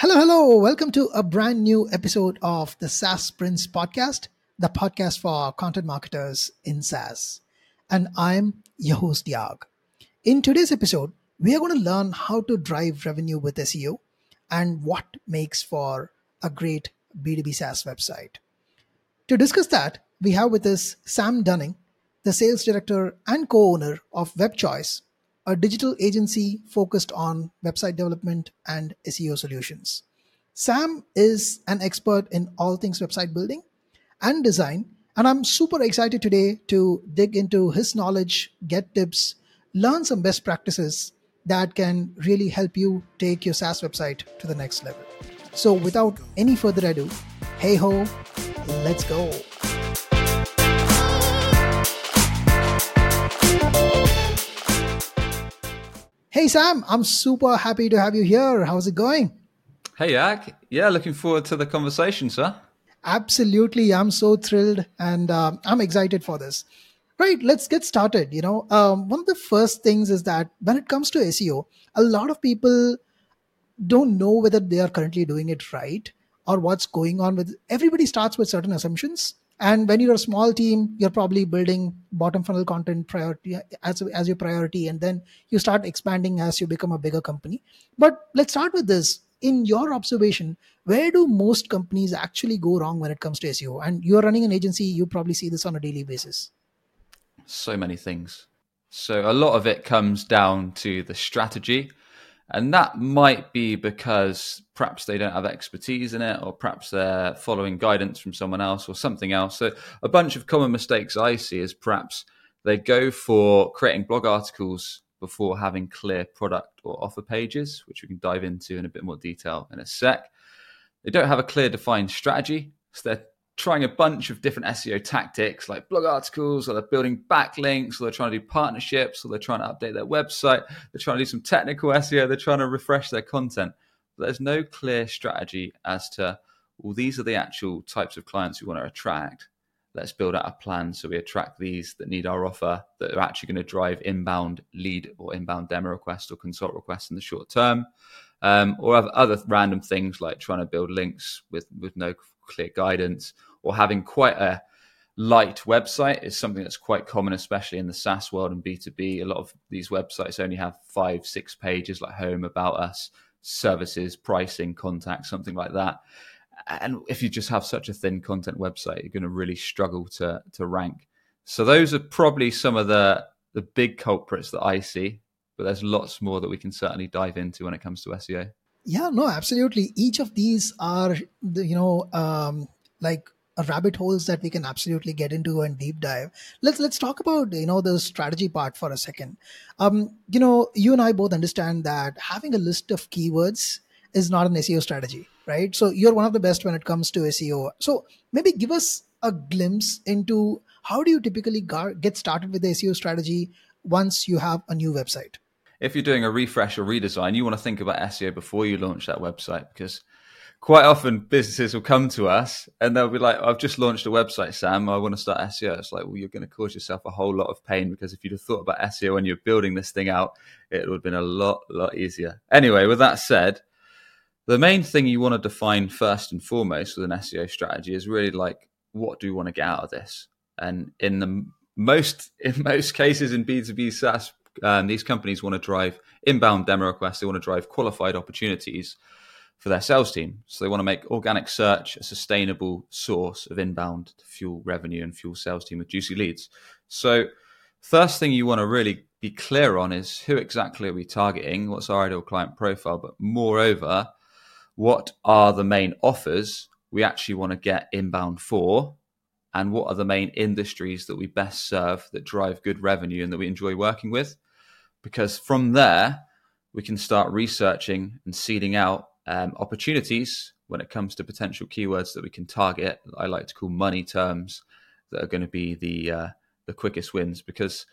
Hello, hello. Welcome to a brand new episode of the SaaS Sprints podcast, the podcast for content marketers in SaaS. And I'm your host, Yag. In today's episode, we are going to learn how to drive revenue with SEO and what makes for a great B2B SaaS website. To discuss that, we have with us Sam Dunning, the sales director and co owner of WebChoice, a digital agency focused on website development and SEO solutions. Sam is an expert in all things website building and design, and I'm super excited today to dig into his knowledge, get tips, learn some best practices that can really help you take your SaaS website to the next level. So, without any further ado, hey ho, let's go. Hey Sam, I'm super happy to have you here. How's it going? Hey Yak, yeah, looking forward to the conversation, sir. Absolutely, I'm so thrilled and uh, I'm excited for this. Right, let's get started. You know, um, one of the first things is that when it comes to SEO, a lot of people don't know whether they are currently doing it right or what's going on with. Everybody starts with certain assumptions, and when you're a small team, you're probably building bottom funnel content priority as, as your priority, and then you start expanding as you become a bigger company. But let's start with this. In your observation, where do most companies actually go wrong when it comes to SEO? And you're running an agency, you probably see this on a daily basis. So many things. So a lot of it comes down to the strategy and that might be because perhaps they don't have expertise in it, or perhaps they're following guidance from someone else or something else. So, a bunch of common mistakes I see is perhaps they go for creating blog articles before having clear product or offer pages, which we can dive into in a bit more detail in a sec. They don't have a clear defined strategy. So, they're trying a bunch of different SEO tactics like blog articles, or they're building backlinks, or they're trying to do partnerships, or they're trying to update their website, they're trying to do some technical SEO, they're trying to refresh their content. But there's no clear strategy as to, well, these are the actual types of clients we want to attract. Let's build out a plan so we attract these that need our offer that are actually going to drive inbound lead or inbound demo requests or consult requests in the short term. Um, or other random things like trying to build links with, with no clear guidance or having quite a light website is something that's quite common, especially in the SaaS world and B2B. A lot of these websites only have five, six pages like home, about us, services, pricing, contact, something like that. And if you just have such a thin content website, you're going to really struggle to, to rank. So those are probably some of the, the big culprits that I see, but there's lots more that we can certainly dive into when it comes to SEO. Yeah, no, absolutely. Each of these are, you know, um, like rabbit holes that we can absolutely get into and deep dive. Let's let's talk about you know the strategy part for a second. Um, you know, you and I both understand that having a list of keywords is not an SEO strategy, right? So you're one of the best when it comes to SEO. So maybe give us a glimpse into how do you typically get started with the SEO strategy once you have a new website. If you're doing a refresh or redesign, you want to think about SEO before you launch that website because quite often businesses will come to us and they'll be like, I've just launched a website, Sam. I want to start SEO. It's like, well, you're going to cause yourself a whole lot of pain because if you'd have thought about SEO when you're building this thing out, it would have been a lot, lot easier. Anyway, with that said, the main thing you want to define first and foremost with an SEO strategy is really like, what do we want to get out of this? And in the most, in most cases in B2B SaaS, um, these companies want to drive inbound demo requests. They want to drive qualified opportunities for their sales team. So they want to make organic search a sustainable source of inbound to fuel revenue and fuel sales team with juicy leads. So first thing you want to really be clear on is who exactly are we targeting? What's our ideal client profile? But moreover, what are the main offers we actually want to get inbound for? And what are the main industries that we best serve that drive good revenue and that we enjoy working with? Because from there, we can start researching and seeding out um, opportunities when it comes to potential keywords that we can target. I like to call money terms that are going to be the uh, the quickest wins because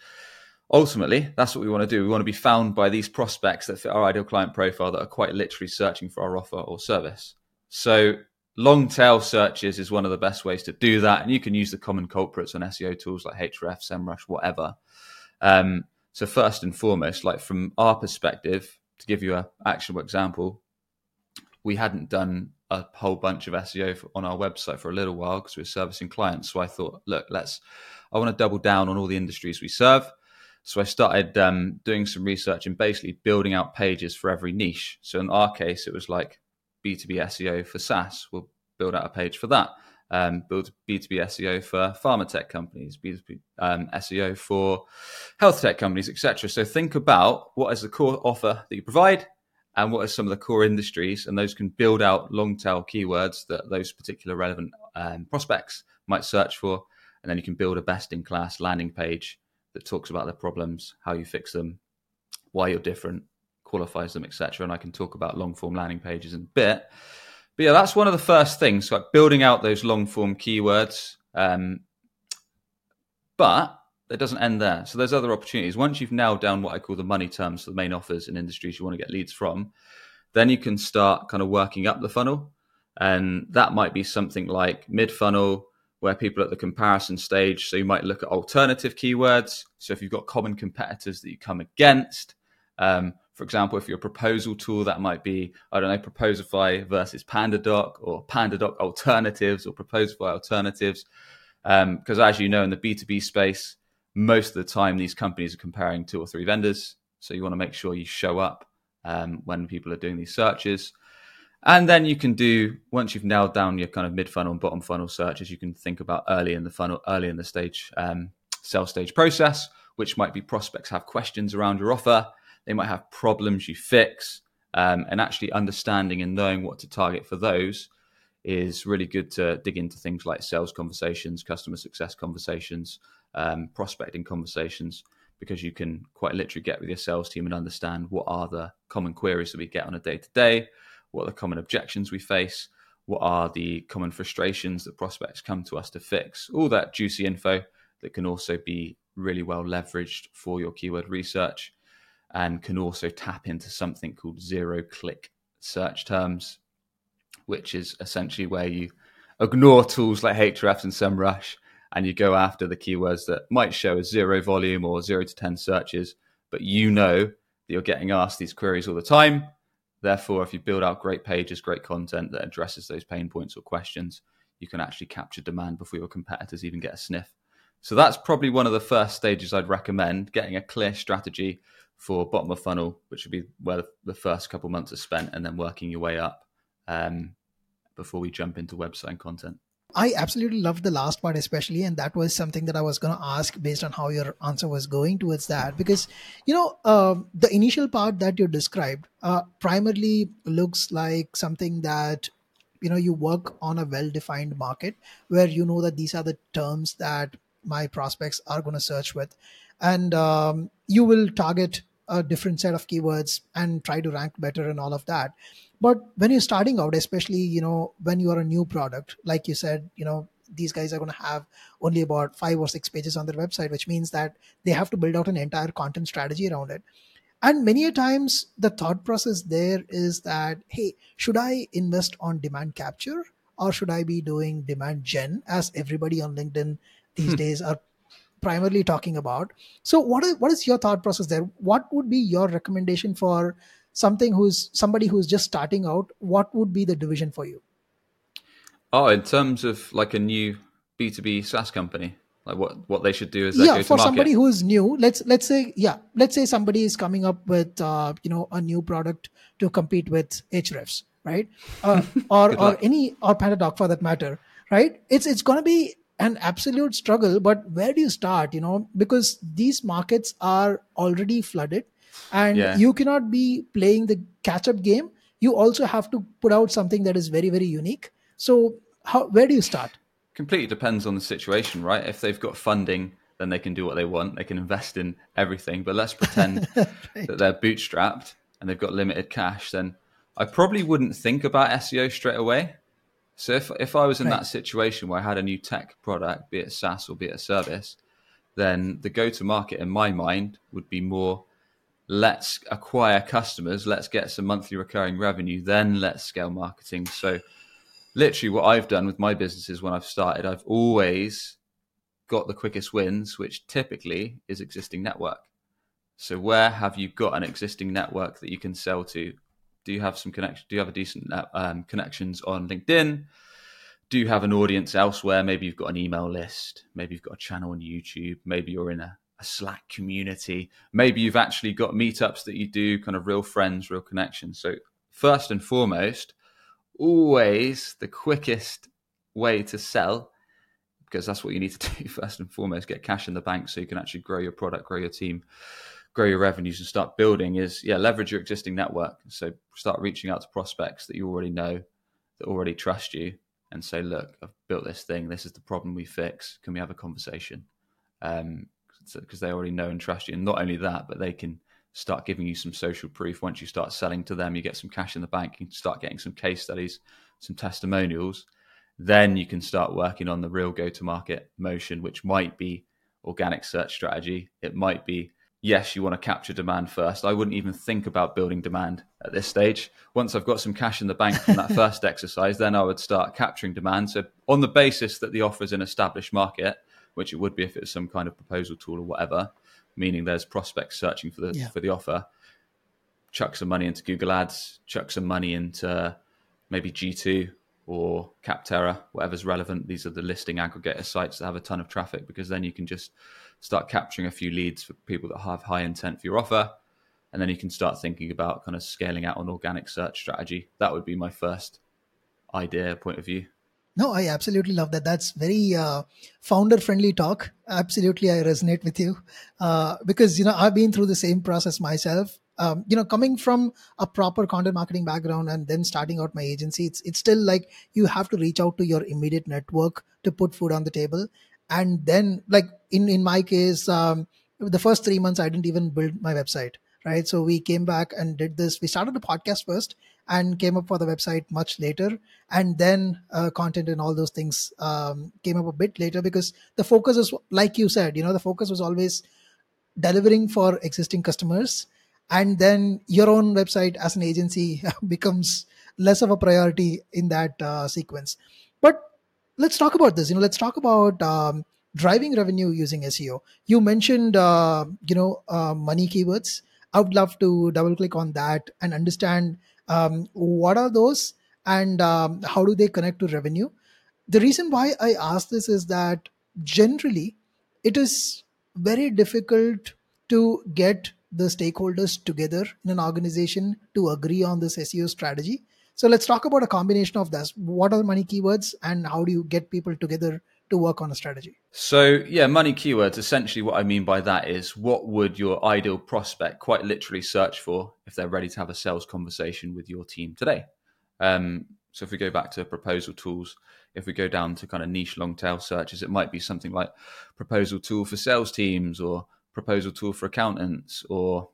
ultimately that's what we want to do. We want to be found by these prospects that fit our ideal client profile that are quite literally searching for our offer or service. So long tail searches is one of the best ways to do that, and you can use the common culprits on SEO tools like Ahrefs, SEMrush, whatever. Um, so first and foremost, like from our perspective, to give you an actionable example, we hadn't done a whole bunch of SEO for, on our website for a little while because we were servicing clients. So I thought, look, let's, I want to double down on all the industries we serve. So I started um, doing some research and basically building out pages for every niche. So in our case, it was like B2B SEO for SaaS. We'll build out a page for that. Um, build B2B SEO for pharma tech companies, B2B um, SEO for health tech companies, etc. So think about what is the core offer that you provide and what are some of the core industries, and those can build out long tail keywords that those particular relevant um, prospects might search for, and then you can build a best in class landing page that talks about the problems, how you fix them, why you're different, qualifies them, etc. And I can talk about long form landing pages in a bit. But yeah, that's one of the first things, like building out those long form keywords. Um, but it doesn't end there. So there's other opportunities. Once you've nailed down what I call the money terms, for the main offers and industries you want to get leads from, then you can start kind of working up the funnel. And that might be something like mid funnel, where people at the comparison stage. So you might look at alternative keywords. So if you've got common competitors that you come against, um, for example, if you're a proposal tool, that might be, I don't know, Proposify versus PandaDoc or PandaDoc alternatives or Proposify alternatives. Because um, as you know, in the B2B space, most of the time these companies are comparing two or three vendors. So you want to make sure you show up um, when people are doing these searches. And then you can do once you've nailed down your kind of mid funnel and bottom funnel searches, you can think about early in the funnel, early in the stage um, sell stage process, which might be prospects have questions around your offer, they might have problems you fix, um, and actually understanding and knowing what to target for those is really good to dig into things like sales conversations, customer success conversations, um, prospecting conversations, because you can quite literally get with your sales team and understand what are the common queries that we get on a day to day, what are the common objections we face, what are the common frustrations that prospects come to us to fix, all that juicy info that can also be really well leveraged for your keyword research and can also tap into something called zero click search terms, which is essentially where you ignore tools like Ahrefs and SEMrush and you go after the keywords that might show a zero volume or zero to 10 searches, but you know that you're getting asked these queries all the time. Therefore, if you build out great pages, great content that addresses those pain points or questions, you can actually capture demand before your competitors even get a sniff. So that's probably one of the first stages I'd recommend getting a clear strategy for bottom of funnel, which would be where the first couple months are spent, and then working your way up um, before we jump into website and content. I absolutely loved the last part, especially, and that was something that I was going to ask based on how your answer was going towards that. Because, you know, uh, the initial part that you described uh, primarily looks like something that, you know, you work on a well defined market where you know that these are the terms that my prospects are going to search with. And um, you will target a different set of keywords and try to rank better and all of that but when you're starting out especially you know when you are a new product like you said you know these guys are going to have only about five or six pages on their website which means that they have to build out an entire content strategy around it and many a times the thought process there is that hey should i invest on demand capture or should i be doing demand gen as everybody on linkedin these hmm. days are primarily talking about. So what is what is your thought process there? What would be your recommendation for something who's somebody who's just starting out? What would be the division for you? Oh in terms of like a new b2b saas company like what what they should do is yeah for somebody who's new let's let's say yeah let's say somebody is coming up with uh, you know a new product to compete with Ahrefs right? Uh, or or any or PandaDoc for that matter right? It's it's going to be an absolute struggle but where do you start you know? Because these markets are already flooded and yeah. you cannot be playing the catch up game. You also have to put out something that is very very unique. So how where do you start? Completely depends on the situation right? If they've got funding then they can do what they want. They can invest in everything. But let's pretend right. that they're bootstrapped and they've got limited cash then i probably wouldn't think about seo straight away so if, if i was in right. that situation where i had a new tech product be it saas or be it a service then the go to market in my mind would be more let's acquire customers, let's get some monthly recurring revenue, then let's scale marketing. So, literally, what I've done with my businesses when I've started, I've always got the quickest wins, which typically is existing network. So, where have you got an existing network that you can sell to Do you have some connection? Do you have a decent um, connections on LinkedIn? Do you have an audience elsewhere? Maybe you've got an email list. Maybe you've got a channel on YouTube. Maybe you're in a, a Slack community. Maybe you've actually got meetups that you do, kind of real friends, real connections. So first and foremost, always the quickest way to sell because that's what you need to do first and foremost get cash in the bank so you can actually grow your product grow your team grow your revenues and start building is yeah leverage your existing network. So start reaching out to prospects that you already know that already trust you and say look i've built this thing. This is the problem we fix. Can we have a conversation? Um because so, they already know and trust you. And not only that but they can start giving you some social proof. Once you start selling to them you get some cash in the bank you start getting some case studies some testimonials then you can start working on the real go to market motion, which might be organic search strategy. It might be, yes, you want to capture demand first. I wouldn't even think about building demand at this stage. Once I've got some cash in the bank from that first exercise, then I would start capturing demand. So, on the basis that the offer is an established market, which it would be if it's some kind of proposal tool or whatever, meaning there's prospects searching for the yeah. for the offer, chuck some money into Google Ads, chuck some money into maybe G2 or Capterra, whatever's relevant. These are the listing aggregator sites that have a ton of traffic because then you can just start capturing a few leads for people that have high intent for your offer. And then you can start thinking about kind of scaling out an organic search strategy. That would be my first idea, point of view. No, I absolutely love that. That's very uh, founder friendly talk. Absolutely, I resonate with you uh, because you know I've been through the same process myself um, you know coming from a proper content marketing background and then starting out my agency it's it's still like you have to reach out to your immediate network to put food on the table. And then like in in my case um, the first three months i didn't even build my website right? So we came back and did this. We started the podcast first and came up for the website much later. And then uh, content and all those things um, came up a bit later because the focus is like you said you know the focus was always delivering for existing customers and then your own website as an agency becomes less of a priority in that uh, sequence. But let's talk about this. You know let's talk about um, driving revenue using seo you mentioned uh, you know uh, money keywords. I would love to double click on that and understand um, what are those and um, how do they connect to revenue? The reason why i ask this is that generally it is very difficult to get the stakeholders together in an organization to agree on this SEO strategy. So let's talk about a combination of this. What are the money keywords and how do you get people together to work on a strategy? So, yeah, money keywords. Essentially, what I mean by that is what would your ideal prospect quite literally search for if they're ready to have a sales conversation with your team today? Um, so, if we go back to proposal tools, if we go down to kind of niche long tail searches, it might be something like proposal tool for sales teams or proposal tool for accountants or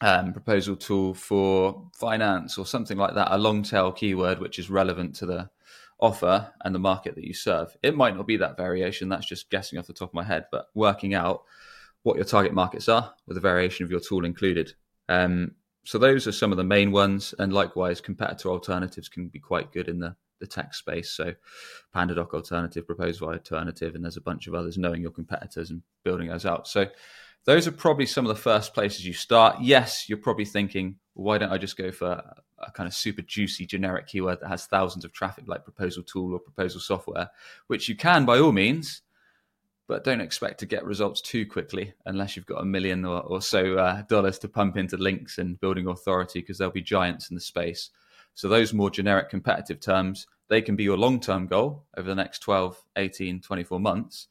um, proposal tool for finance or something like that, a long tail keyword which is relevant to the offer and the market that you serve. It might not be that variation, that's just guessing off the top of my head, but working out what your target markets are with a variation of your tool included. Um, so those are some of the main ones, and likewise, competitor alternatives can be quite good in the the tech space. So PandaDoc alternative, proposal alternative, and there's a bunch of others, knowing your competitors and building those out. So those are probably some of the first places you start. Yes, you're probably thinking, why don't I just go for a kind of super juicy generic keyword that has thousands of traffic like proposal tool or proposal software, which you can by all means, but don't expect to get results too quickly unless you've got a million or, or so uh, dollars to pump into links and building authority because there'll be giants in the space. So those more generic competitive terms, they can be your long-term goal over the next 12, 18, 24 months.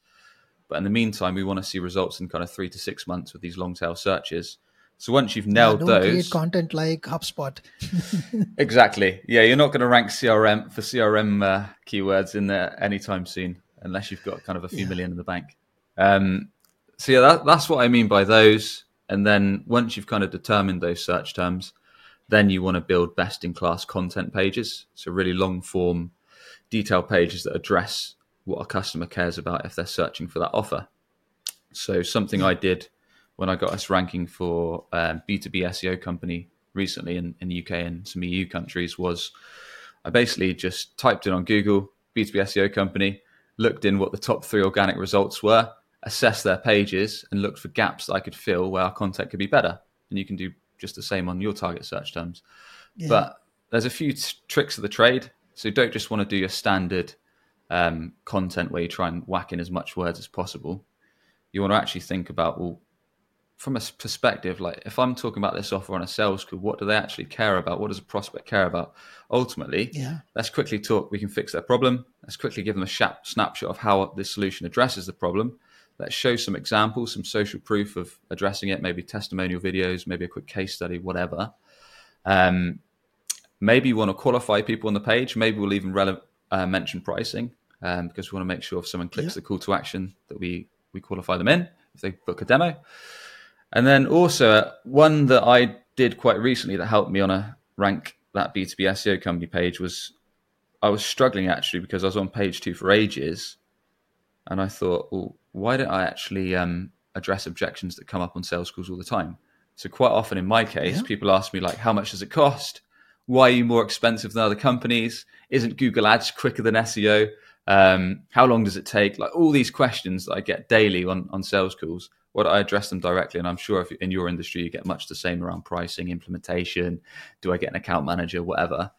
But in the meantime, we want to see results in kind of three to six months with these long tail searches. So once you've nailed yeah, those, create content like HubSpot. exactly. Yeah, you're not going to rank CRM for CRM uh, keywords in there anytime soon, unless you've got kind of a few yeah. million in the bank. Um, so yeah, that, that's what I mean by those. And then once you've kind of determined those search terms, then you want to build best in class content pages. So, really long form, detailed pages that address what a customer cares about if they're searching for that offer. So, something I did when I got us ranking for um, B2B SEO company recently in, in the UK and some EU countries was I basically just typed in on Google B2B SEO company, looked in what the top three organic results were, assessed their pages, and looked for gaps that I could fill where our content could be better. And you can do just the same on your target search terms. Yeah. But there's a few t- tricks of the trade. So don't just want to do your standard um, content where you try and whack in as much words as possible. You want to actually think about, well, from a perspective, like if I'm talking about this offer on a sales call, what do they actually care about? What does a prospect care about? Ultimately, Yeah. let's quickly talk. We can fix their problem. Let's quickly give them a snapshot of how this solution addresses the problem. Let's show some examples, some social proof of addressing it, maybe testimonial videos, maybe a quick case study, whatever. Um, maybe you want to qualify people on the page. Maybe we'll even rele- uh, mention pricing um, because we want to make sure if someone clicks Yeah. the call to action that we we qualify them in if they book a demo. And then also uh, one that I did quite recently that helped me on a rank that B2B SEO company page was I was struggling actually because I was on page two for ages and I thought, well, why don't I actually um, address objections that come up on sales calls all the time? So quite often in my case, Yeah. people ask me like, how much does it cost? Why are you more expensive than other companies? Isn't Google Ads quicker than SEO? Um, how long does it take? Like all these questions that I get daily on, on sales calls. What I address them directly, and I'm sure if in your industry you get much the same around pricing, implementation. Do I get an account manager, whatever?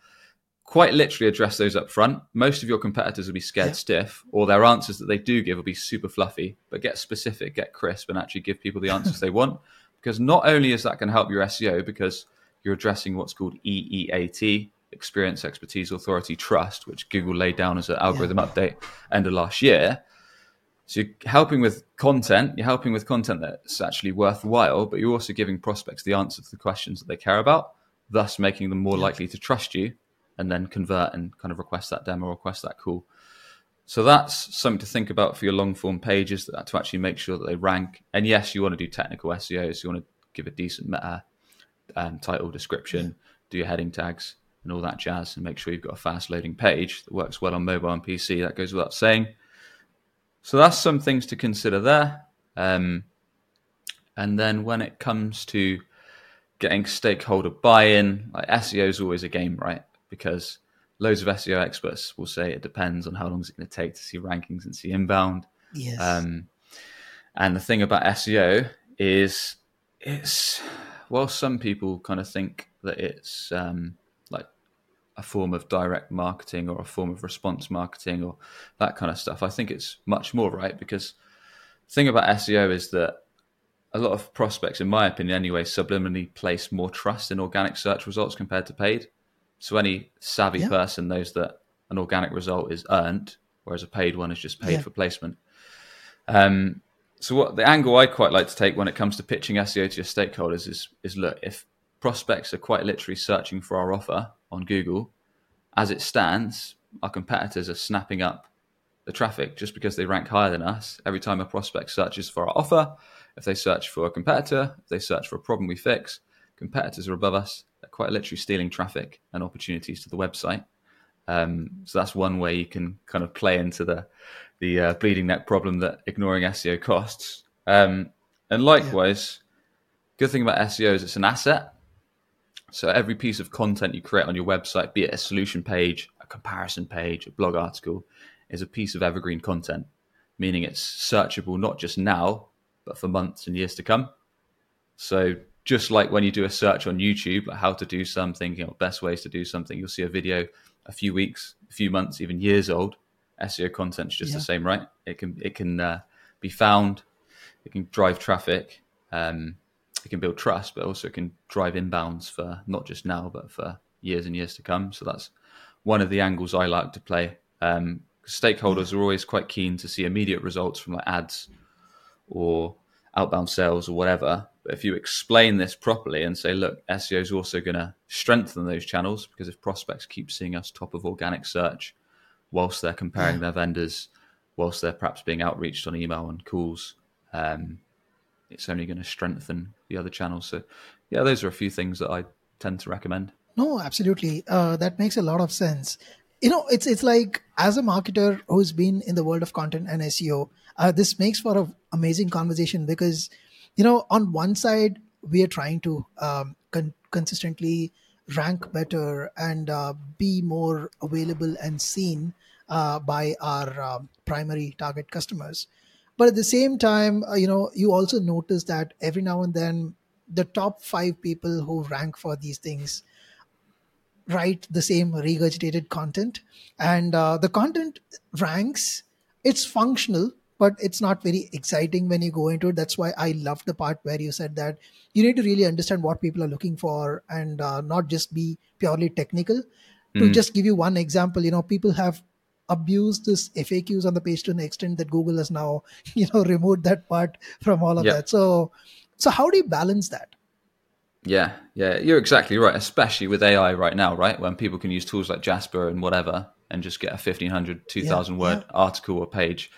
Quite literally address those up front. Most of your competitors will be scared Yeah. stiff, or their answers that they do give will be super fluffy. But get specific, get crisp, and actually give people the answers they want. Because not only is that going to help your SEO, because you're addressing what's called EEAT, experience, expertise, authority, trust, which Google laid down as an algorithm update end of last year. So you're helping with content, you're helping with content that's actually worthwhile, but you're also giving prospects the answer to the questions that they care about, thus making them more likely to trust you and then convert and kind of request that demo request that call. So that's something to think about for your long form pages to actually make sure that they rank. And yes, you want to do technical SEO, so you want to give a decent meta um, title description, do your heading tags and all that jazz, and make sure you've got a fast loading page that works well on mobile and PC. That goes without saying. So that's some things to consider there. Um, and then when it comes to getting stakeholder buy-in, like SEO is always a game, right? Because loads of SEO experts will say it depends on how long is it going to take to see rankings and see inbound. Yes. Um, and the thing about SEO is it's well, some people kind of think that it's um, like a form of direct marketing or a form of response marketing or that kind of stuff. I think it's much more right because the thing about SEO is that a lot of prospects, in my opinion anyway, subliminally place more trust in organic search results compared to paid. So any savvy Yeah. person knows that an organic result is earned, whereas a paid one is just paid Yeah. for placement. Um, so what the angle I quite like to take when it comes to pitching SEO to your stakeholders is is look if prospects are quite literally searching for our offer on Google, as it stands, our competitors are snapping up the traffic just because they rank higher than us. Every time a prospect searches for our offer, if they search for a competitor, if they search for a problem we fix, competitors are above us. Quite literally stealing traffic and opportunities to the website. Um, so that's one way you can kind of play into the the uh, bleeding neck problem that ignoring SEO costs. Um, and likewise, good thing about SEO is it's an asset. So every piece of content you create on your website, be it a solution page, a comparison page, a blog article, is a piece of evergreen content, meaning it's searchable not just now, but for months and years to come. So just like when you do a search on YouTube, like how to do something, you know, best ways to do something, you'll see a video a few weeks, a few months, even years old. SEO content's just Yeah. the same, right? It can it can uh, be found, it can drive traffic, um, it can build trust, but also it can drive inbounds for not just now, but for years and years to come. So that's one of the angles I like to play. Um, stakeholders are always quite keen to see immediate results from like ads or outbound sales or whatever. But if you explain this properly and say, look, SEO is also going to strengthen those channels because if prospects keep seeing us top of organic search whilst they're comparing Yeah. their vendors, whilst they're perhaps being outreached on email and calls, um, it's only going to strengthen the other channels. So, yeah, those are a few things that I tend to recommend. No, absolutely. Uh, that makes a lot of sense. You know, it's it's like as a marketer who's been in the world of content and SEO, uh, this makes for an amazing conversation because, you know, on one side we are trying to um, con- consistently rank better and uh, be more available and seen uh, by our um, primary target customers, but at the same time, uh, you know, you also notice that every now and then the top five people who rank for these things write the same regurgitated content, and uh, the content ranks. It's functional, but it's not very exciting when you go into it. That's why I love the part where you said that you need to really understand what people are looking for and uh, not just be purely technical. To Mm. just give you one example, you know, people have abused this FAQs on the page to an extent that Google has now, you know, removed that part from all of Yep. that. So, so how do you balance that? Yeah, yeah, you're exactly right. Especially with AI right now, right? When people can use tools like Jasper and whatever and just get a 1500, 2000 word yeah. article or page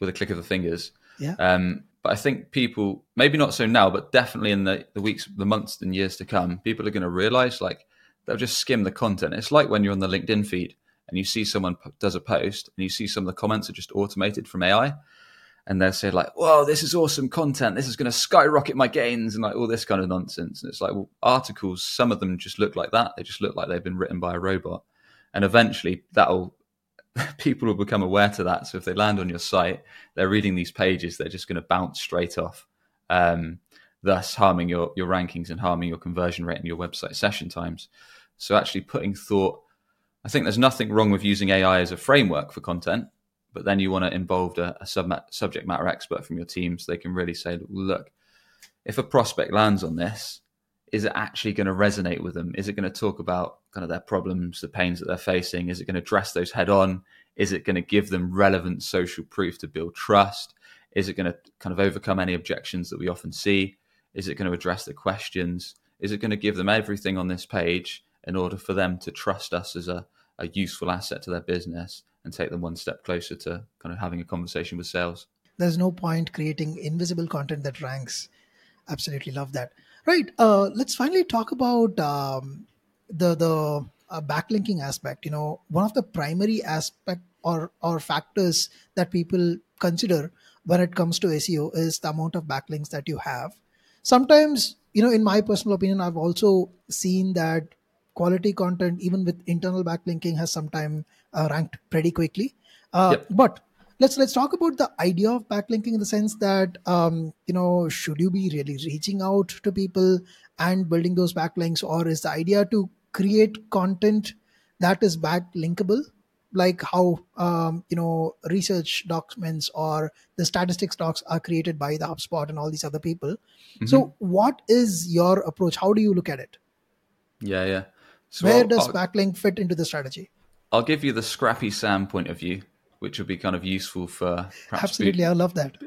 with a click of the fingers. Yeah. Um, but I think people, maybe not so now, but definitely in the, the weeks, the months, and years to come, people are going to realize like they'll just skim the content. It's like when you're on the LinkedIn feed and you see someone p- does a post and you see some of the comments are just automated from AI. And they'll say like, "Whoa, this is awesome content. This is going to skyrocket my gains," and like all this kind of nonsense. And it's like, well, articles. Some of them just look like that. They just look like they've been written by a robot. And eventually, that'll people will become aware to that. So if they land on your site, they're reading these pages, they're just going to bounce straight off, um, thus harming your your rankings and harming your conversion rate and your website session times. So actually putting thought, I think there's nothing wrong with using AI as a framework for content, but then you want to involve a, a sub- subject matter expert from your team so they can really say, look, if a prospect lands on this, is it actually going to resonate with them? Is it going to talk about kind of their problems, the pains that they're facing? Is it going to address those head on? Is it going to give them relevant social proof to build trust? Is it going to kind of overcome any objections that we often see? Is it going to address the questions? Is it going to give them everything on this page in order for them to trust us as a, a useful asset to their business and take them one step closer to kind of having a conversation with sales? There's no point creating invisible content that ranks. Absolutely love that. Right. Uh, let's finally talk about um, the the uh, backlinking aspect. You know, one of the primary aspect or or factors that people consider when it comes to SEO is the amount of backlinks that you have. Sometimes, you know, in my personal opinion, I've also seen that quality content, even with internal backlinking, has sometimes uh, ranked pretty quickly. Uh, Yep. But let's let's talk about the idea of backlinking in the sense that um, you know should you be really reaching out to people and building those backlinks, or is the idea to create content that is backlinkable? like how um, you know research documents or the statistics docs are created by the HubSpot and all these other people. So, what is your approach? How do you look at it? Yeah, yeah. So Where I'll- does I'll- backlink fit into the strategy? I'll give you the scrappy Sam point of view, which will be kind of useful for Absolutely, I love that.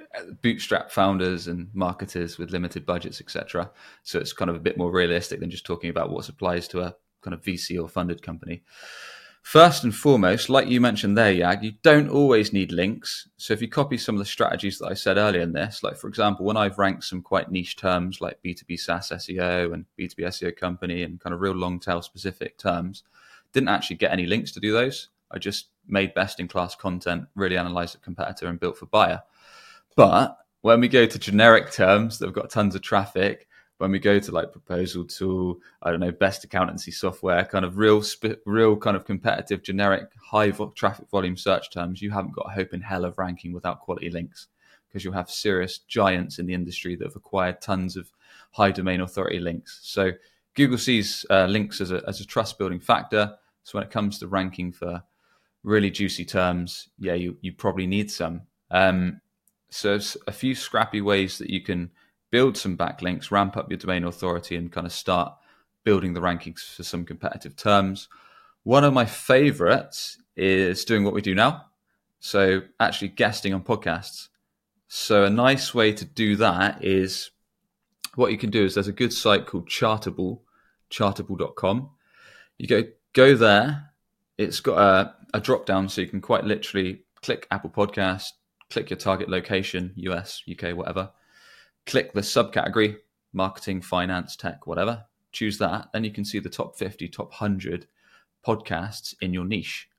bootstrap founders and marketers with limited budgets, etc. So it's kind of a bit more realistic than just talking about what applies to a kind of VC or funded company. First and foremost, like you mentioned there, Yag, you don't always need links. So if you copy some of the strategies that I said earlier in this, like for example, when I've ranked some quite niche terms like B2B SaaS SEO and B2B SEO company and kind of real long tail specific terms, didn't actually get any links to do those. I just made best in class content, really analyzed the competitor and built for buyer. But when we go to generic terms that have got tons of traffic, when we go to like proposal tool, I don't know, best accountancy software, kind of real, sp- real kind of competitive, generic, high vo- traffic volume search terms, you haven't got hope in hell of ranking without quality links because you'll have serious giants in the industry that have acquired tons of high domain authority links. So Google sees uh, links as a, as a trust building factor. So when it comes to ranking for really juicy terms, yeah, you, you probably need some. Um, so a few scrappy ways that you can build some backlinks, ramp up your domain authority, and kind of start building the rankings for some competitive terms. One of my favorites is doing what we do now. So actually guesting on podcasts. So a nice way to do that is what you can do is there's a good site called Chartable, chartable.com. You go go there. It's got a, a drop down so you can quite literally click Apple Podcast, click your target location, US, UK, whatever. Click the subcategory, marketing, finance, tech, whatever. Choose that. Then you can see the top 50, top 100 podcasts in your niche,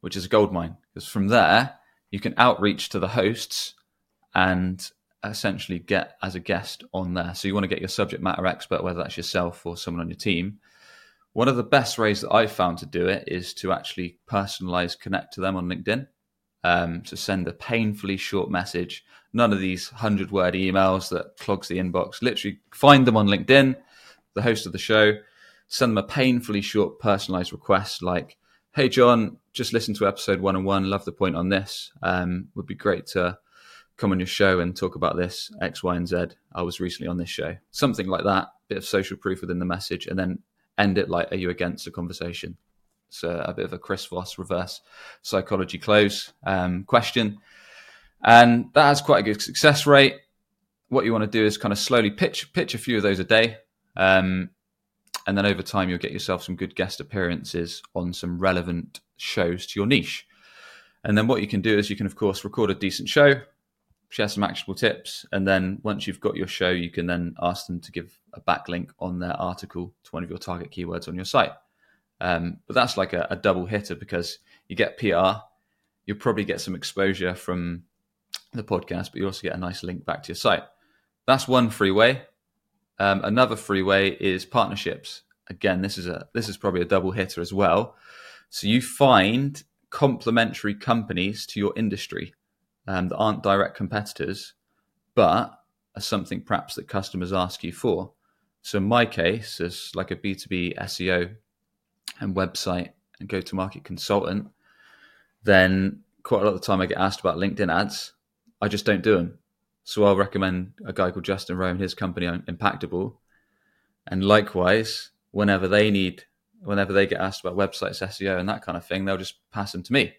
which is a gold mine. Because from there, you can outreach to the hosts and essentially get as a guest on there. So you want to get your subject matter expert, whether that's yourself or someone on your team. One of the best ways that I've found to do it is to actually personalize, connect to them on LinkedIn. Um, so send a painfully short message. None of these hundred word emails that clogs the inbox. Literally find them on LinkedIn, the host of the show, send them a painfully short personalized request like, Hey, John, just listen to episode one and one. Love the point on this. Um, would be great to come on your show and talk about this X, Y, and Z. I was recently on this show. Something like that, bit of social proof within the message, and then end it like, Are you against the conversation? So a bit of a Chris Voss reverse psychology close um, question. And that has quite a good success rate. What you want to do is kind of slowly pitch pitch a few of those a day. Um, and then over time, you'll get yourself some good guest appearances on some relevant shows to your niche. And then what you can do is you can, of course, record a decent show, share some actionable tips, and then once you've got your show, you can then ask them to give a backlink on their article to one of your target keywords on your site. Um, but that's like a, a, double hitter because you get PR, you'll probably get some exposure from the podcast, but you also get a nice link back to your site. That's one free way. Um, another free way is partnerships. Again, this is a this is probably a double hitter as well. So you find complementary companies to your industry um, that aren't direct competitors, but are something perhaps that customers ask you for. So in my case, as like a B2B SEO and website and go to market consultant, then quite a lot of the time I get asked about LinkedIn ads. I just don't do them. So I'll recommend a guy called Justin Rowe and his company um, Impactable. And likewise, whenever they need, whenever they get asked about websites, SEO, and that kind of thing, they'll just pass them to me.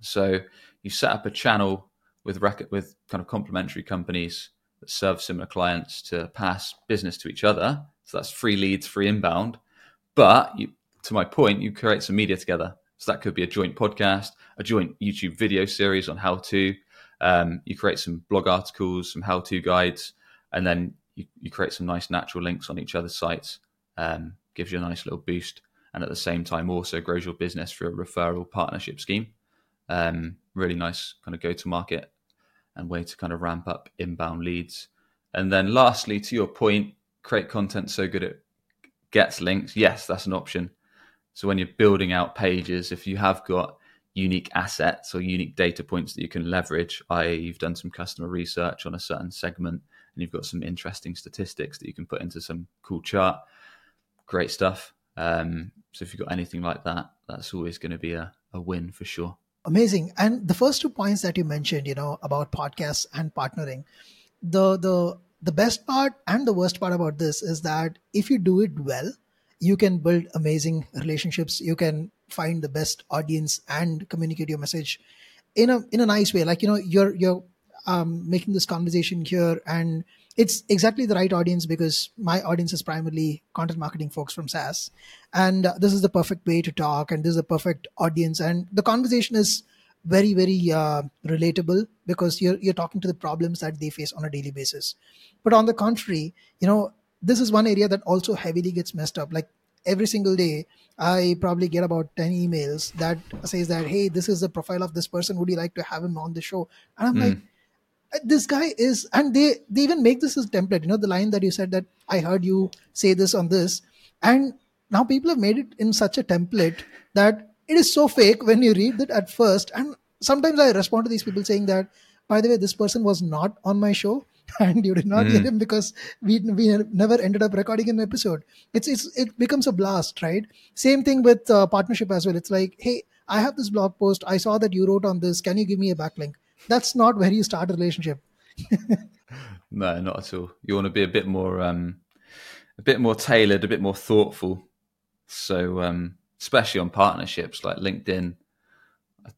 So you set up a channel with rec- with kind of complementary companies that serve similar clients to pass business to each other. So that's free leads, free inbound. But you, to my point, you create some media together. So that could be a joint podcast, a joint YouTube video series on how to, um, you create some blog articles, some how-to guides, and then you, you create some nice natural links on each other's sites. Um, gives you a nice little boost, and at the same time also grows your business through a referral partnership scheme. Um, really nice kind of go-to-market and way to kind of ramp up inbound leads. And then lastly, to your point, create content so good it gets links. Yes, that's an option. So when you're building out pages, if you have got unique assets or unique data points that you can leverage, i.e., you've done some customer research on a certain segment and you've got some interesting statistics that you can put into some cool chart. Great stuff. Um, so if you've got anything like that, that's always going to be a, a win for sure. Amazing. And the first two points that you mentioned, you know, about podcasts and partnering, the the the best part and the worst part about this is that if you do it well, you can build amazing relationships. You can find the best audience and communicate your message in a in a nice way like you know you're you're um, making this conversation here and it's exactly the right audience because my audience is primarily content marketing folks from SaaS. And uh, this is the perfect way to talk, and this is the perfect audience. And the conversation is very, very uh, relatable because you're, you're talking to the problems that they face on a daily basis. But on the contrary, you know, this is one area that also heavily gets messed up. Like every single day i probably get about 10 emails that says that hey this is the profile of this person would you like to have him on the show and i'm mm. like uh, this guy is and they they even make this as template you know the line that you said that i heard you say this on this and now people have made it in such a template that it is so fake when you read that at first and sometimes i respond to these people saying that by the way this person was not on my show and you did not mm. hear him because we we never ended up recording an episode. It's it's it becomes a blast, right? Same thing with uh, partnership as well. It's like, hey, I have this blog post. I saw that you wrote on this. Can you give me a backlink? That's not where you start a relationship. no, not at all. You want to be a bit more um, a bit more tailored, a bit more thoughtful. So um, especially on partnerships like LinkedIn,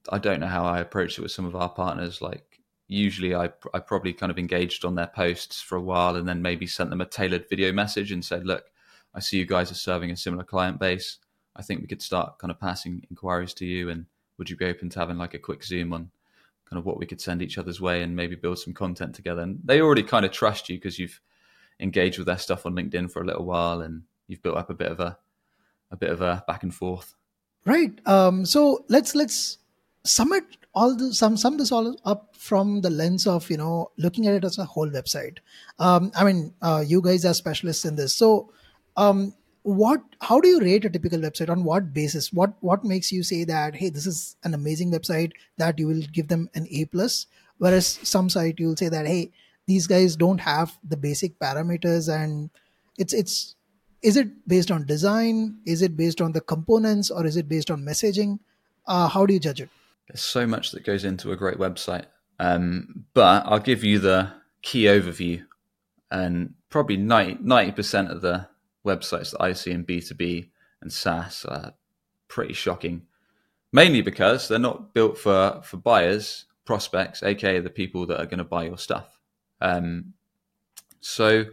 I don't know how I approach it with some of our partners. Like usually I, I probably kind of engaged on their posts for a while and then maybe sent them a tailored video message and said, look, I see you guys are serving a similar client base. I think we could start kind of passing inquiries to you. And would you be open to having like a quick Zoom on kind of what we could send each other's way and maybe build some content together? And they already kind of trust you because you've engaged with their stuff on LinkedIn for a little while and you've built up a bit of a, a bit of a back and forth. Right. Um, so let's, let's sum it all the sum sum this all up from the lens of you know looking at it as a whole website. Um, I mean, uh, you guys are specialists in this, so um, what? How do you rate a typical website? On what basis? What what makes you say that hey, this is an amazing website that you will give them an A plus? Whereas some site you'll say that hey, these guys don't have the basic parameters and it's it's is it based on design? Is it based on the components, or is it based on messaging? Uh, how do you judge it? There's so much that goes into a great website, um, but I'll give you the key overview, and probably 90 percent of the websites that I see in B two B and SaaS are pretty shocking. Mainly because they're not built for for buyers, prospects, aka the people that are going to buy your stuff. Um, so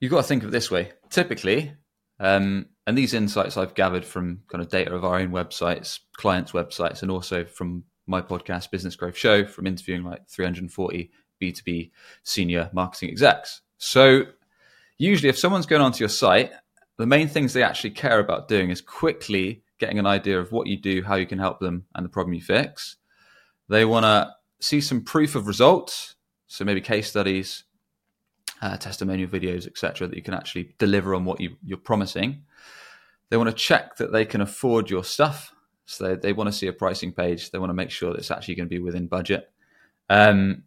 you've got to think of it this way. Typically, um, and these insights I've gathered from kind of data of our own websites, clients' websites, and also from my podcast, Business Growth Show, from interviewing like 340 B2B senior marketing execs. So, usually, if someone's going onto your site, the main things they actually care about doing is quickly getting an idea of what you do, how you can help them, and the problem you fix. They want to see some proof of results, so maybe case studies, uh, testimonial videos, etc., that you can actually deliver on what you, you're promising. They want to check that they can afford your stuff. So they, they want to see a pricing page. They want to make sure that it's actually going to be within budget. Um,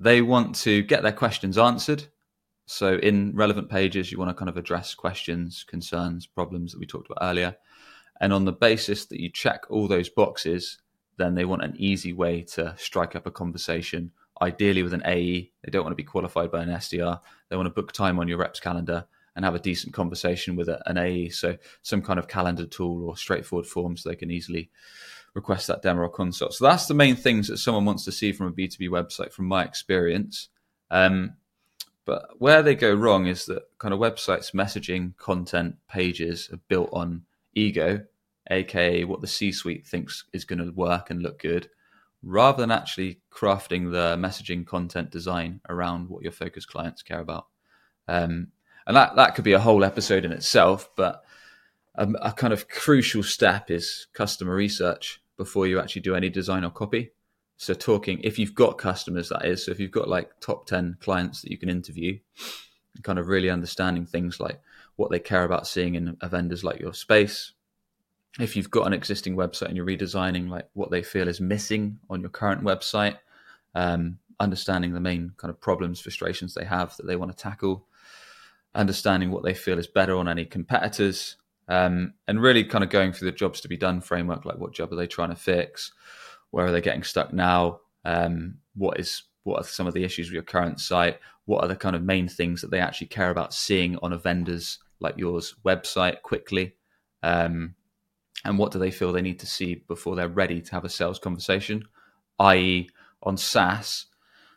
they want to get their questions answered. So in relevant pages, you want to kind of address questions, concerns, problems that we talked about earlier. And on the basis that you check all those boxes, then they want an easy way to strike up a conversation ideally with an AE. They don't want to be qualified by an SDR. They want to book time on your reps calendar and have a decent conversation with an AE. So some kind of calendar tool or straightforward form so they can easily request that demo or consult. So that's the main things that someone wants to see from a B2B website from my experience. Um, but where they go wrong is that kind of websites, messaging, content, pages are built on ego, aka what the C suite thinks is going to work and look good rather than actually crafting the messaging content design around what your focus clients care about. Um, and that, that could be a whole episode in itself, but a, a, kind of crucial step is customer research before you actually do any design or copy. So, talking, if you've got customers, that is, so if you've got like top 10 clients that you can interview, kind of really understanding things like what they care about seeing in a vendors like your space, if you've got an existing website and you're redesigning like what they feel is missing on your current website um, understanding the main kind of problems frustrations they have that they want to tackle understanding what they feel is better on any competitors um, and really kind of going through the jobs to be done framework like what job are they trying to fix where are they getting stuck now um, what is what are some of the issues with your current site what are the kind of main things that they actually care about seeing on a vendor's like yours website quickly um, and what do they feel they need to see before they're ready to have a sales conversation, i.e., on SaaS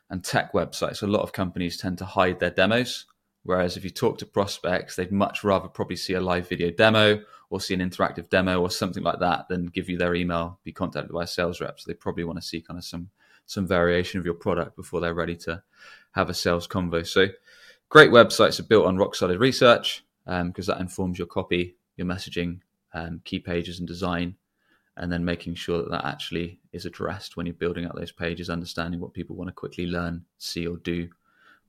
and tech websites, a lot of companies tend to hide their demos. Whereas if you talk to prospects, they'd much rather probably see a live video demo or see an interactive demo or something like that than give you their email, be contacted by a sales rep. So they probably want to see kind of some some variation of your product before they're ready to have a sales convo. So great websites are built on rock solid research because um, that informs your copy, your messaging, um, key pages and design, and then making sure that that actually is addressed when you're building out those pages, understanding what people want to quickly learn, see, or do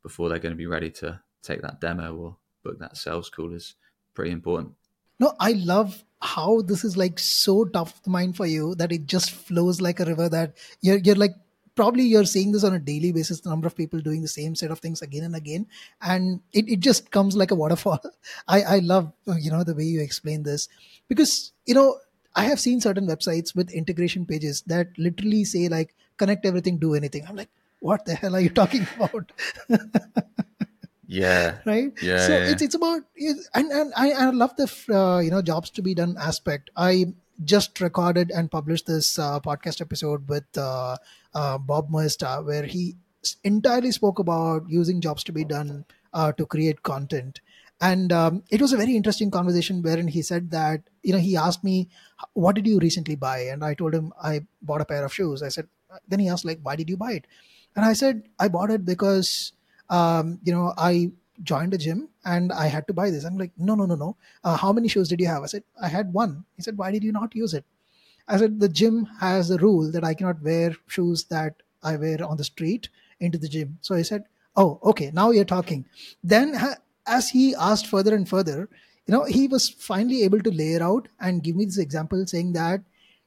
before they're going to be ready to take that demo or book that sales call is pretty important. No, I love how this is like so tough of the mind for you that it just flows like a river that you're you're like probably you're seeing this on a daily basis the number of people doing the same set of things again and again and it, it just comes like a waterfall. I i love you know the way you explain this because you know i have seen certain websites with integration pages that literally say like connect everything do anything. I'm like what the hell are you talking about? Yeah. Right? Yeah so yeah. it's it's about and and i, I love the uh, you know jobs to be done aspect. I just recorded and published this uh, podcast episode with uh, uh, Bob Moesta, where he entirely spoke about using jobs to be done uh, to create content. And um, it was a very interesting conversation wherein he said that, you know, he asked me, What did you recently buy? And I told him, I bought a pair of shoes. I said, Then he asked, like, why did you buy it? And I said, I bought it because, um, you know, I joined a gym and I had to buy this. I'm like, no, no, no, no. Uh, how many shoes did you have? I said, I had one. He said, why did you not use it? I said, the gym has a rule that I cannot wear shoes that I wear on the street into the gym. So I said, oh, okay, now you're talking. Then as he asked further and further, you know, he was finally able to layer out and give me this example saying that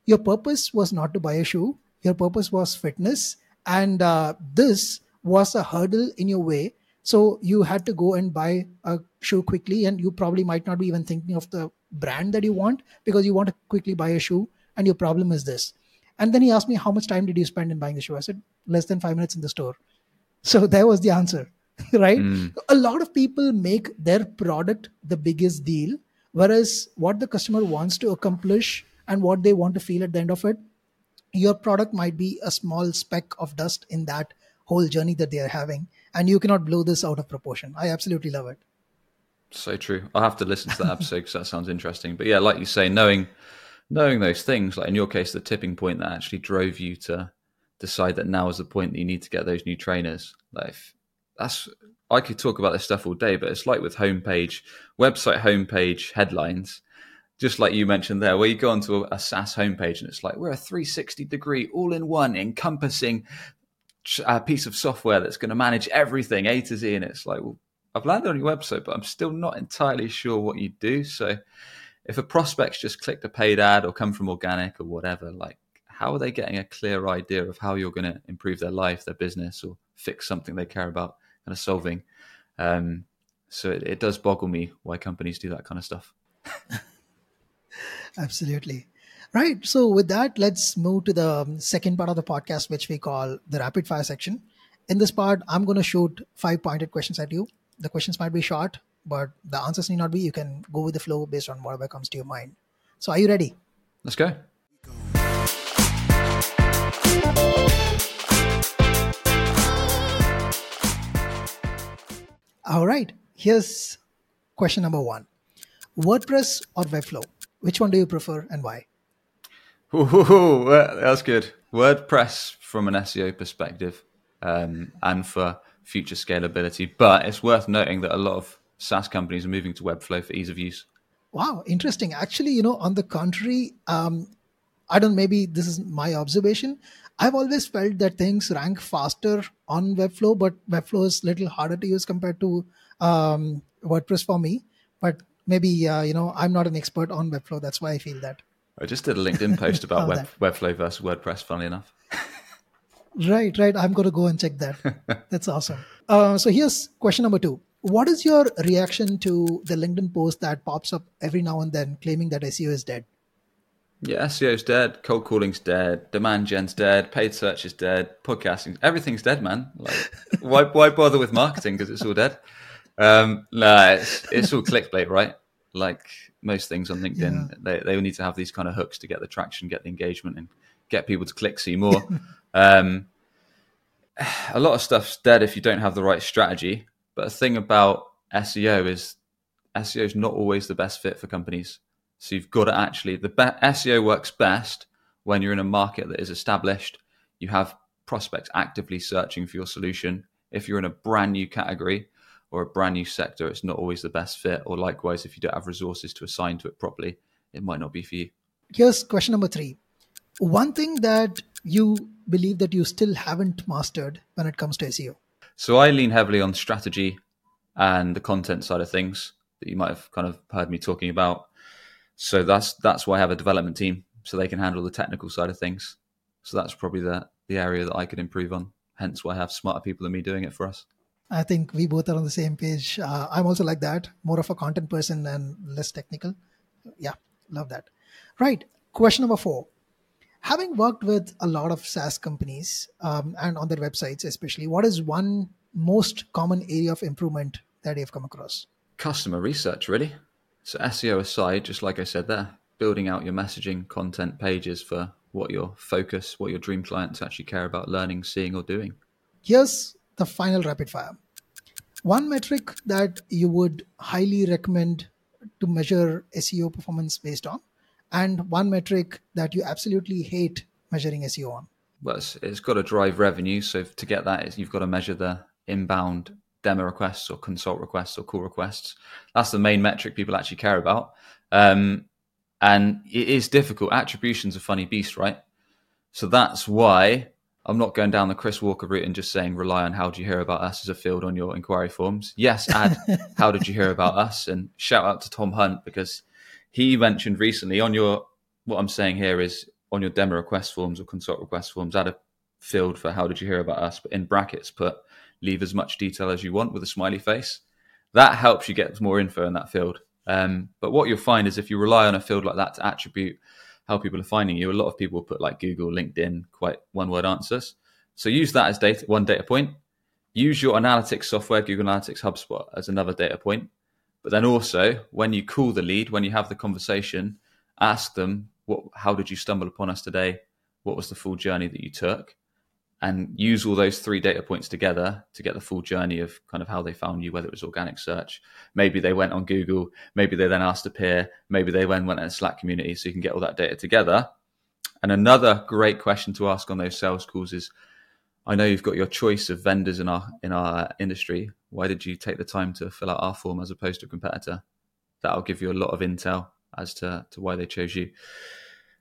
your purpose was not to buy a shoe, your purpose was fitness. And uh, this was a hurdle in your way So you had to go and buy a shoe quickly, and you probably might not be even thinking of the brand that you want because you want to quickly buy a shoe, and your problem is this. And then he asked me, How much time did you spend in buying the shoe? I said, Less than five minutes in the store. So there was the answer, right? Mm. A lot of people make their product the biggest deal, whereas what the customer wants to accomplish and what they want to feel at the end of it, your product might be a small speck of dust in that whole journey that they are having. And you cannot blow this out of proportion. I absolutely love it. So true. I'll have to listen to that episode because that sounds interesting. But yeah, like you say, knowing knowing those things, like in your case, the tipping point that actually drove you to decide that now is the point that you need to get those new trainers. Like if, that's I could talk about this stuff all day, but it's like with homepage, website homepage headlines, just like you mentioned there, where you go onto a, a SaaS homepage and it's like we're a 360 degree all in one encompassing a uh, piece of software that's going to manage everything A to Z, and it's like, well, I've landed on your website, but I'm still not entirely sure what you do. So if a prospect's just clicked a paid ad or come from organic or whatever, like how are they getting a clear idea of how you're going to improve their life, their business, or fix something they care about kind of solving? Um, so it, it does boggle me why companies do that kind of stuff. Absolutely. Right. So with that, let's move to the second part of the podcast, which we call the rapid fire section. In this part, I'm going to shoot five pointed questions at you. The questions might be short, but the answers need not be. You can go with the flow based on whatever comes to your mind. So, are you ready? Let's go. All right. Here's question number one WordPress or Webflow? Which one do you prefer and why? Ooh, that's good. WordPress from an SEO perspective um, and for future scalability. But it's worth noting that a lot of SaaS companies are moving to Webflow for ease of use. Wow, interesting. Actually, you know, on the contrary, um, I don't. Maybe this is my observation. I've always felt that things rank faster on Webflow, but Webflow is a little harder to use compared to um, WordPress for me. But maybe uh, you know, I'm not an expert on Webflow. That's why I feel that. I just did a LinkedIn post about Web, Webflow versus WordPress. Funny enough. right, right. I'm going to go and check that. That's awesome. Uh, so here's question number two what is your reaction to the LinkedIn post that pops up every now and then claiming that SEO is dead? Yeah, SEO's dead, cold calling's dead, demand gen's dead, paid search is dead, podcasting, everything's dead, man. Like, why, why bother with marketing because it's all dead? Um, nah, it's, it's all clickbait, right? Like most things on LinkedIn, yeah. they, they need to have these kind of hooks to get the traction, get the engagement, and get people to click see more. um, a lot of stuff's dead if you don't have the right strategy. But the thing about SEO is SEO is not always the best fit for companies. So you've got to actually the be- SEO works best when you're in a market that is established. You have prospects actively searching for your solution. If you're in a brand new category or a brand new sector, it's not always the best fit. Or likewise, if you don't have resources to assign to it properly, it might not be for you. Here's question number three. One thing that you believe that you still haven't mastered when it comes to SEO. So I lean heavily on strategy and the content side of things that you might have kind of heard me talking about. So that's that's why I have a development team so they can handle the technical side of things. So that's probably the the area that I could improve on. Hence why I have smarter people than me doing it for us. I think we both are on the same page. Uh, I'm also like that, more of a content person and less technical. Yeah, love that. Right. Question number four having worked with a lot of SaaS companies um, and on their websites, especially, what is one most common area of improvement that you've come across? Customer research, really. So, SEO aside, just like I said there, building out your messaging content pages for what your focus, what your dream clients actually care about learning, seeing, or doing. Here's the final rapid fire. One metric that you would highly recommend to measure SEO performance based on and one metric that you absolutely hate measuring SEO on? Well, it's, it's got to drive revenue. So to get that, you've got to measure the inbound demo requests or consult requests or call requests. That's the main metric people actually care about. Um, and it is difficult. Attribution's a funny beast, right? So that's why I'm not going down the Chris Walker route and just saying rely on how did you hear about us as a field on your inquiry forms. Yes, add how did you hear about us and shout out to Tom Hunt because he mentioned recently on your what I'm saying here is on your demo request forms or consult request forms, add a field for how did you hear about us, but in brackets put leave as much detail as you want with a smiley face. That helps you get more info in that field. Um, but what you'll find is if you rely on a field like that to attribute how people are finding you, a lot of people put like Google, LinkedIn, quite one word answers. So use that as data, one data point. Use your analytics software, Google Analytics, HubSpot as another data point. But then also, when you call the lead, when you have the conversation, ask them, "What? How did you stumble upon us today? What was the full journey that you took?" And use all those three data points together to get the full journey of kind of how they found you, whether it was organic search, maybe they went on Google, maybe they then asked a peer, maybe they then went in a Slack community, so you can get all that data together. And another great question to ask on those sales calls is, I know you've got your choice of vendors in our in our industry. Why did you take the time to fill out our form as opposed to a competitor? That'll give you a lot of intel as to, to why they chose you.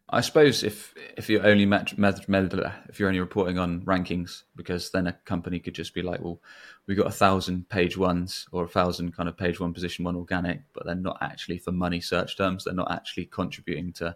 I suppose if if you're only met, met, met, if you're only reporting on rankings, because then a company could just be like, well, we've got a thousand page ones or a thousand kind of page one position one organic, but they're not actually for money search terms. They're not actually contributing to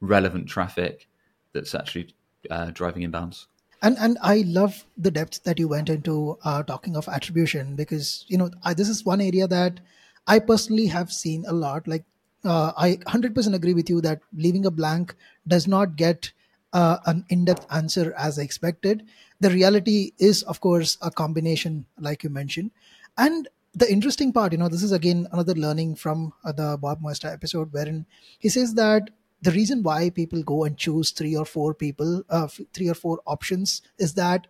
relevant traffic that's actually uh, driving inbounds and and i love the depth that you went into uh, talking of attribution because you know I, this is one area that i personally have seen a lot. Like uh, i 100% agree with you that leaving a blank does not get uh, an in-depth answer as expected. The reality is of course a combination like you mentioned. And the interesting part you know this is again another learning from uh, the bob moesta episode wherein he says that the reason why people go and choose three or four people, uh, three or four options, is that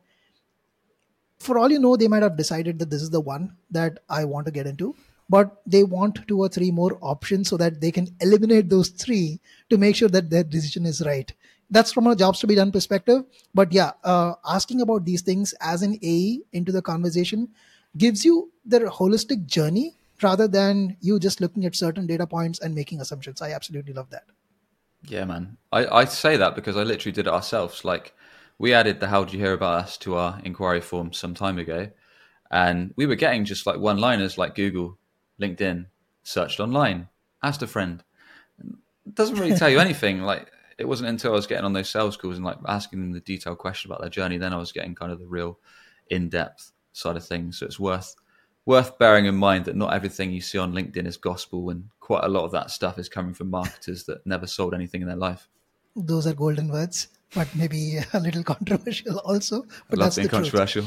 for all you know, they might have decided that this is the one that I want to get into, but they want two or three more options so that they can eliminate those three to make sure that their decision is right. That's from a jobs to be done perspective. But yeah, uh, asking about these things as an AE into the conversation gives you the holistic journey rather than you just looking at certain data points and making assumptions. I absolutely love that. Yeah, man. I, I say that because I literally did it ourselves. Like, we added the "How did you hear about us?" to our inquiry form some time ago, and we were getting just like one-liners like Google, LinkedIn, searched online, asked a friend. It doesn't really tell you anything. Like, it wasn't until I was getting on those sales calls and like asking them the detailed question about their journey, then I was getting kind of the real in-depth side of things. So it's worth worth bearing in mind that not everything you see on LinkedIn is gospel, and quite a lot of that stuff is coming from marketers that never sold anything in their life. Those are golden words, but maybe a little controversial also. But that's being controversial.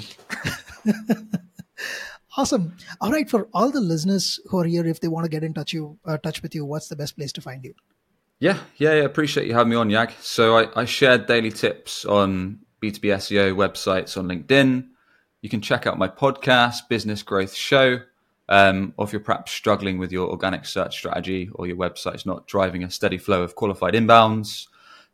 awesome. All right, for all the listeners who are here, if they want to get in touch you uh, touch with you, what's the best place to find you? Yeah, yeah, yeah. Appreciate you having me on, Yag. So I, I shared daily tips on B2B SEO websites on LinkedIn you can check out my podcast, Business Growth Show. Um, or if you're perhaps struggling with your organic search strategy or your website's not driving a steady flow of qualified inbounds,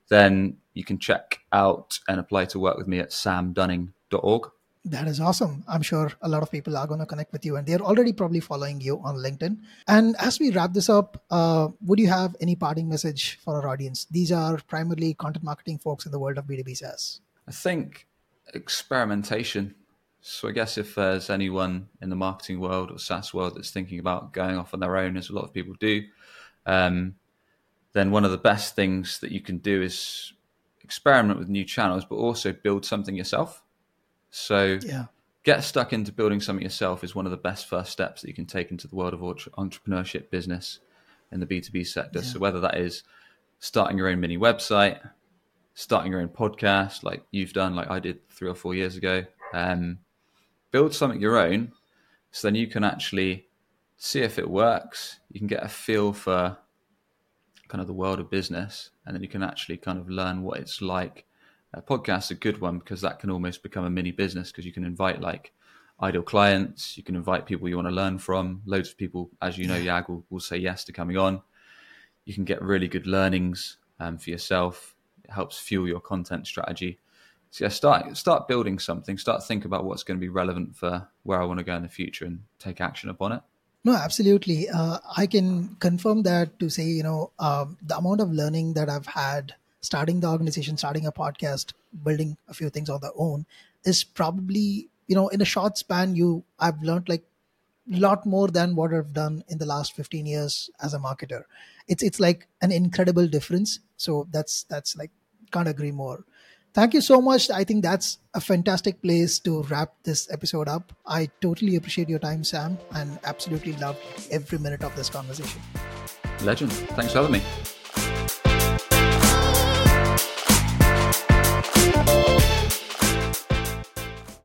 then you can check out and apply to work with me at samdunning.org. That is awesome. I'm sure a lot of people are going to connect with you and they're already probably following you on LinkedIn. And as we wrap this up, uh, would you have any parting message for our audience? These are primarily content marketing folks in the world of B2B SaaS. I think experimentation so I guess if there's anyone in the marketing world or SaaS world that's thinking about going off on their own, as a lot of people do, um, then one of the best things that you can do is experiment with new channels, but also build something yourself. So yeah. get stuck into building something yourself is one of the best first steps that you can take into the world of entrepreneurship business in the B2B sector. Yeah. So whether that is starting your own mini website, starting your own podcast, like you've done, like I did three or four years ago, um, build something your own so then you can actually see if it works. You can get a feel for kind of the world of business and then you can actually kind of learn what it's like. A podcast's a good one because that can almost become a mini business because you can invite like ideal clients you can invite people you want to learn from. Loads of people as you know yag will, will say yes to coming on. You can get really good learnings um, for yourself. It helps fuel your content strategy so yeah, start start building something. Start think about what's going to be relevant for where I want to go in the future, and take action upon it. No, absolutely. Uh, I can confirm that to say, you know, um, the amount of learning that I've had starting the organization, starting a podcast, building a few things on their own is probably, you know, in a short span, you I've learned like a lot more than what I've done in the last 15 years as a marketer. It's it's like an incredible difference. So that's that's like can't agree more thank you so much. I think that's a fantastic place to wrap this episode up. I totally appreciate your time, Sam, and absolutely loved every minute of this conversation. Legend. Thanks for having me.